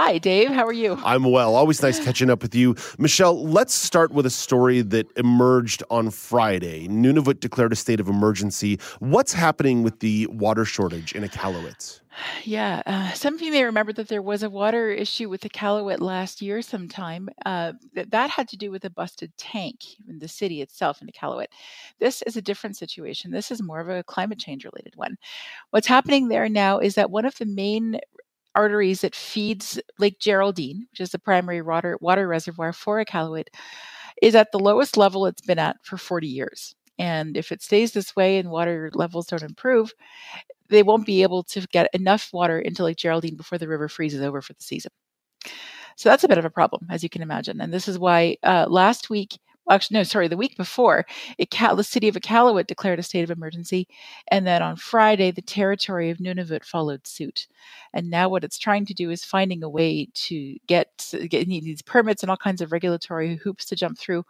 Hi, Dave. How are you? I'm well. Always nice catching up with you. Michelle, let's start with a story that emerged on Friday. Nunavut declared a state of emergency. What's happening with the water shortage in Iqaluit? Yeah, uh, some of you may remember that there was a water issue with the Iqaluit last year sometime. Uh, that, that had to do with a busted tank in the city itself in Iqaluit. This is a different situation. This is more of a climate change related one. What's happening there now is that one of the main arteries that feeds Lake Geraldine, which is the primary water, water reservoir for Iqaluit, is at the lowest level it's been at for 40 years. And if it stays this way and water levels don't improve, they won't be able to get enough water into Lake Geraldine before the river freezes over for the season. So that's a bit of a problem, as you can imagine. And this is why uh, last week, actually, no, sorry, the week before, it, the city of Iqaluit declared a state of emergency. And then on Friday, the territory of Nunavut followed suit. And now what it's trying to do is finding a way to get, get these permits and all kinds of regulatory hoops to jump through.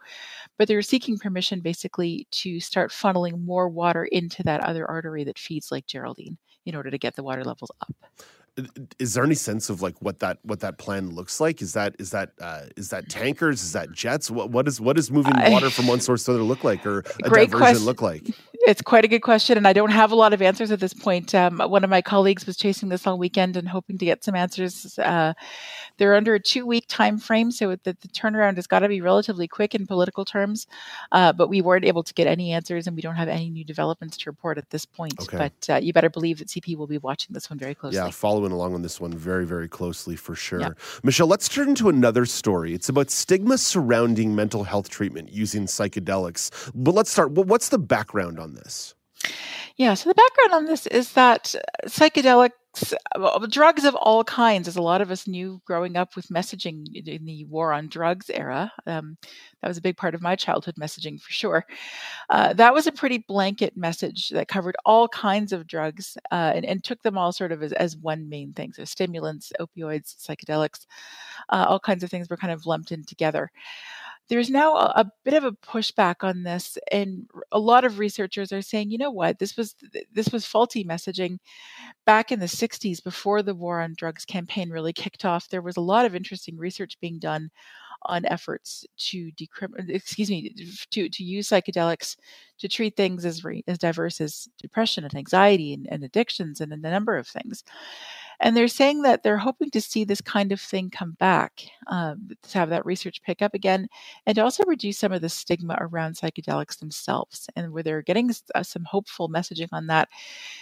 But they're seeking permission basically to start funneling more water into that other artery that feeds Lake Geraldine in order to get the water levels up is there any sense of like what that what that plan looks like? Is that is that uh, is that tankers? Is that jets? What what is what is moving water from one source to another look like, or a diversion question. look like? It's quite a good question, and I don't have a lot of answers at this point. Um, one of my colleagues was chasing this all weekend and hoping to get some answers. Uh, they're under a two-week time frame, so the, the turnaround has got to be relatively quick in political terms. Uh, but we weren't able to get any answers, and we don't have any new developments to report at this point. Okay. But uh, you better believe that CP will be watching this one very closely. Yeah, following along on this one very very closely for sure. Yeah. Michelle, let's turn to another story. It's about stigma surrounding mental health treatment using psychedelics. But let's start. What's the background on this? Yeah, so the background on this is that psychedelics, drugs of all kinds, as a lot of us knew growing up with messaging in the war on drugs era, um, that was a big part of my childhood messaging for sure. Uh, that was a pretty blanket message that covered all kinds of drugs uh, and, and, took them all sort of as, as, one main thing. So stimulants, opioids, psychedelics, uh, all kinds of things were kind of lumped in together there's now a, a, bit of a pushback on this and a lot of researchers are saying you know what? This was this was faulty messaging back in the 60s before the war on drugs campaign really kicked off. There was a lot of interesting research being done on efforts to decrim- uh, excuse me to to use psychedelics to treat things as re- as diverse as depression and anxiety and, and addictions and a number of things and they're saying that they're hoping to see this kind of thing come back, um, to have that research pick up again, and also reduce some of the stigma around psychedelics themselves. And where they're getting uh, some hopeful messaging on that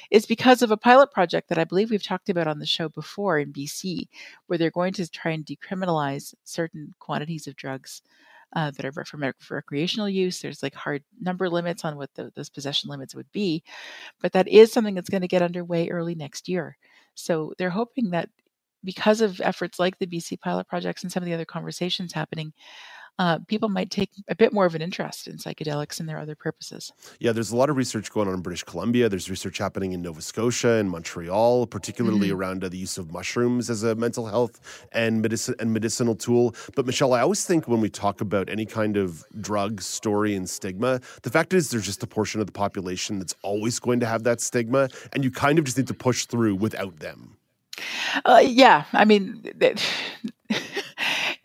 is because of a pilot project that I believe we've talked about on the show before in BC, where they're going to try and decriminalize certain quantities of drugs. Uh, that are for, for, recreational use. There's like hard number limits on what the, those possession limits would be, but that is something that's going to get underway early next year. So they're hoping that because of efforts like the BC pilot projects and some of the other conversations happening, uh, people might take a bit more of an interest in psychedelics and their other purposes. Yeah, there's a lot of research going on in British Columbia. There's research happening in Nova Scotia and Montreal, particularly mm-hmm. around uh, the use of mushrooms as a mental health and medicine and medicinal tool. But Michelle, I always think when we talk about any kind of drug story and stigma, the fact is there's just a portion of the population that's always going to have that stigma, and you kind of just need to push through without them. Uh, yeah, I mean.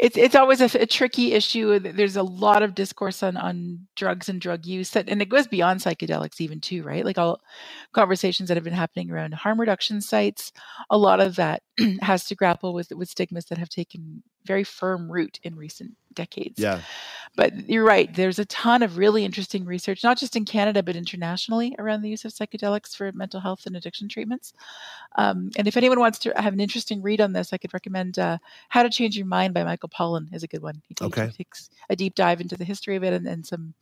It's it's always a, a, tricky issue. There's a lot of discourse on on drugs and drug use that, and it goes beyond psychedelics even too, right? Like all conversations that have been happening around harm reduction sites. A lot of that has to grapple with with stigmas that have taken very firm root in recent decades. Yeah. But you're right. There's a ton of really interesting research, not just in Canada, but internationally around the use of psychedelics for mental health and addiction treatments. Um, and if anyone wants to have an interesting read on this, I could recommend uh, How to Change Your Mind by Michael Pollan is a good one. He, okay. takes a deep dive into the history of it and, and some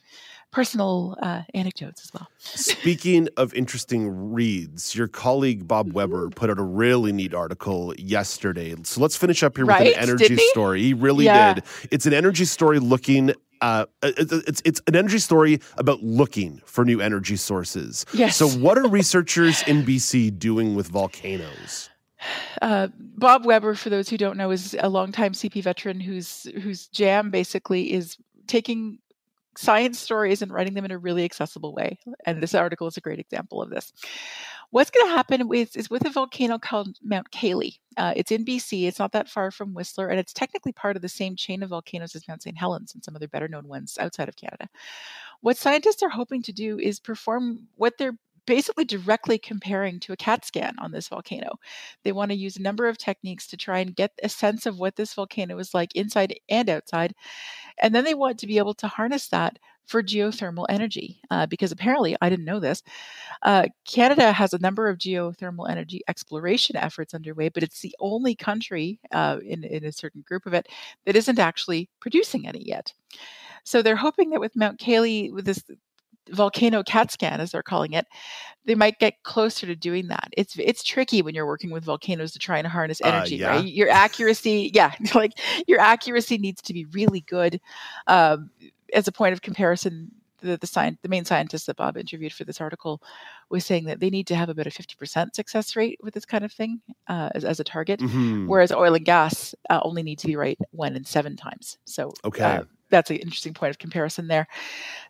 personal uh, anecdotes as well. Speaking of interesting reads, your colleague Bob Weber put out a really neat article yesterday. So let's finish up here right? with an energy story. He really yeah. did. It's an energy story looking uh, it's it's an energy story about looking for new energy sources. Yes. So, what are researchers in BC doing with volcanoes? Uh, Bob Weber, for those who don't know, is a longtime CP veteran whose whose jam basically is taking science stories and writing them in a really accessible way. And this article is a great example of this. What's going to happen with, is with a volcano called Mount Cayley. Uh, it's in BC. It's not that far from Whistler, and it's technically part of the same chain of volcanoes as Mount St. Helens and some other better known ones outside of Canada. What scientists are hoping to do is perform what they're basically directly comparing to a CAT scan on this volcano. They want to use a number of techniques to try and get a sense of what this volcano is like inside and outside. And then they want to be able to harness that for geothermal energy, uh, because apparently, I didn't know this. Uh, Canada has a number of geothermal energy exploration efforts underway, but it's the only country uh, in, in a certain group of it that isn't actually producing any yet. So they're hoping that with Mount Cayley, with this volcano CAT scan, as they're calling it, they might get closer to doing that. It's it's tricky when you're working with volcanoes to try and harness Uh, energy, yeah. right? Your accuracy, yeah, like your accuracy needs to be really good. Um, as a point of comparison, the the, sci- the main scientist that Bob interviewed for this article was saying that they need to have about a 50% success rate with this kind of thing uh, as, as a target, Mhm. whereas oil and gas uh, only need to be right one in seven times. So Okay. uh, that's an interesting point of comparison there.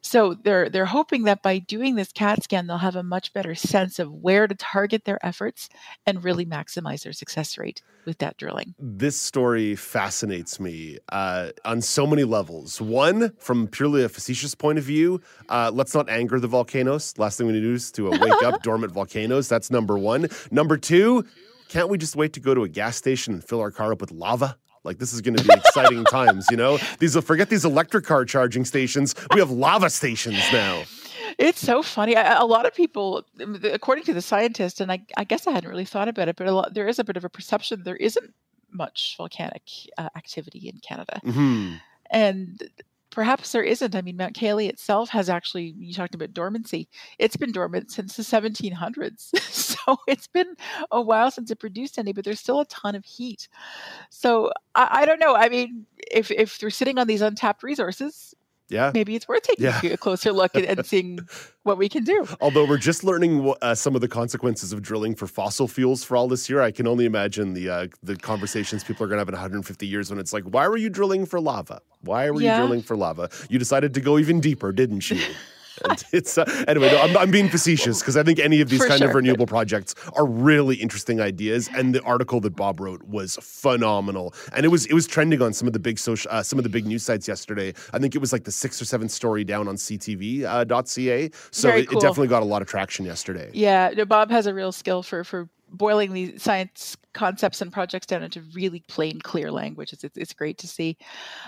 So they're they're hoping that by doing this CAT scan, they'll have a much better sense of where to target their efforts and really maximize their success rate with that drilling. This story fascinates me uh, on so many levels. One, from purely a facetious point of view, uh, let's not anger the volcanoes. Last thing we need to do is to wake up dormant volcanoes. That's number one. Number two, can't we just wait to go to a gas station and fill our car up with lava? Like this is going to be exciting times, you know. These forget these electric car charging stations. We have lava stations now. It's so funny. A, a lot of people, according to the scientist, and I, I guess I hadn't really thought about it, but a lot, there is a bit of a perception there isn't much volcanic uh, activity in Canada. hmm and perhaps there isn't. I mean, Mount Cayley itself has actually, you talked about dormancy, it's been dormant since the 1700s. so it's been a while since it produced any, but there's still a ton of heat. So I, I don't know. I mean, if, if they're sitting on these untapped resources, Yeah. maybe it's worth taking Yeah. a closer look and, and seeing what we can do. Although we're just learning uh, some of the consequences of drilling for fossil fuels for all this year, I can only imagine the uh, the conversations people are going to have in 150 years when it's like, why were you drilling for lava? Why were Yeah. you drilling for lava? You decided to go even deeper, didn't you? And it's uh, anyway. No, I'm, I'm being facetious because I think any of these For kind of renewable projects are really interesting ideas. And the article that Bob wrote was phenomenal, and it was it was trending on some of the big social, uh, some of the big news sites yesterday. I think it was like the sixth or seventh story down on CTV.ca. Uh, .ca. so it, cool. it definitely got a lot of traction yesterday. Yeah, no, Bob has a real skill for for boiling these science concepts and projects down into really plain, clear language. It's it's, it's great to see,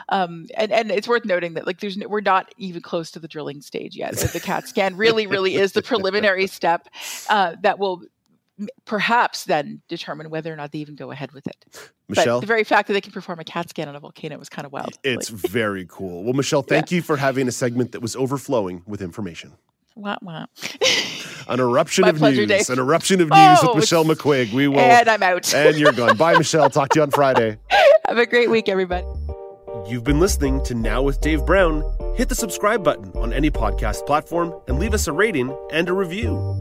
um, and and it's worth noting that like there's no, we're not even close to the drilling stage yet. The, the CAT scan really, really is the preliminary step uh, that will perhaps then determine whether or not they even go ahead with it. Michelle, But the very fact that they can perform a CAT scan on a volcano was kind of wild. it's Like, very cool. Well, Michelle, thank you for having a segment that was overflowing with information. Wah, wah. An eruption My of pleasure, news. Dave. An eruption of news Oh, with Michelle McQuigg. We will. and I'm out. and you're gone. Bye, Michelle. Talk to you on Friday. Have a great week, everybody. You've been listening to Now with Dave Brown. Hit the subscribe button on any podcast platform and leave us a rating and a review.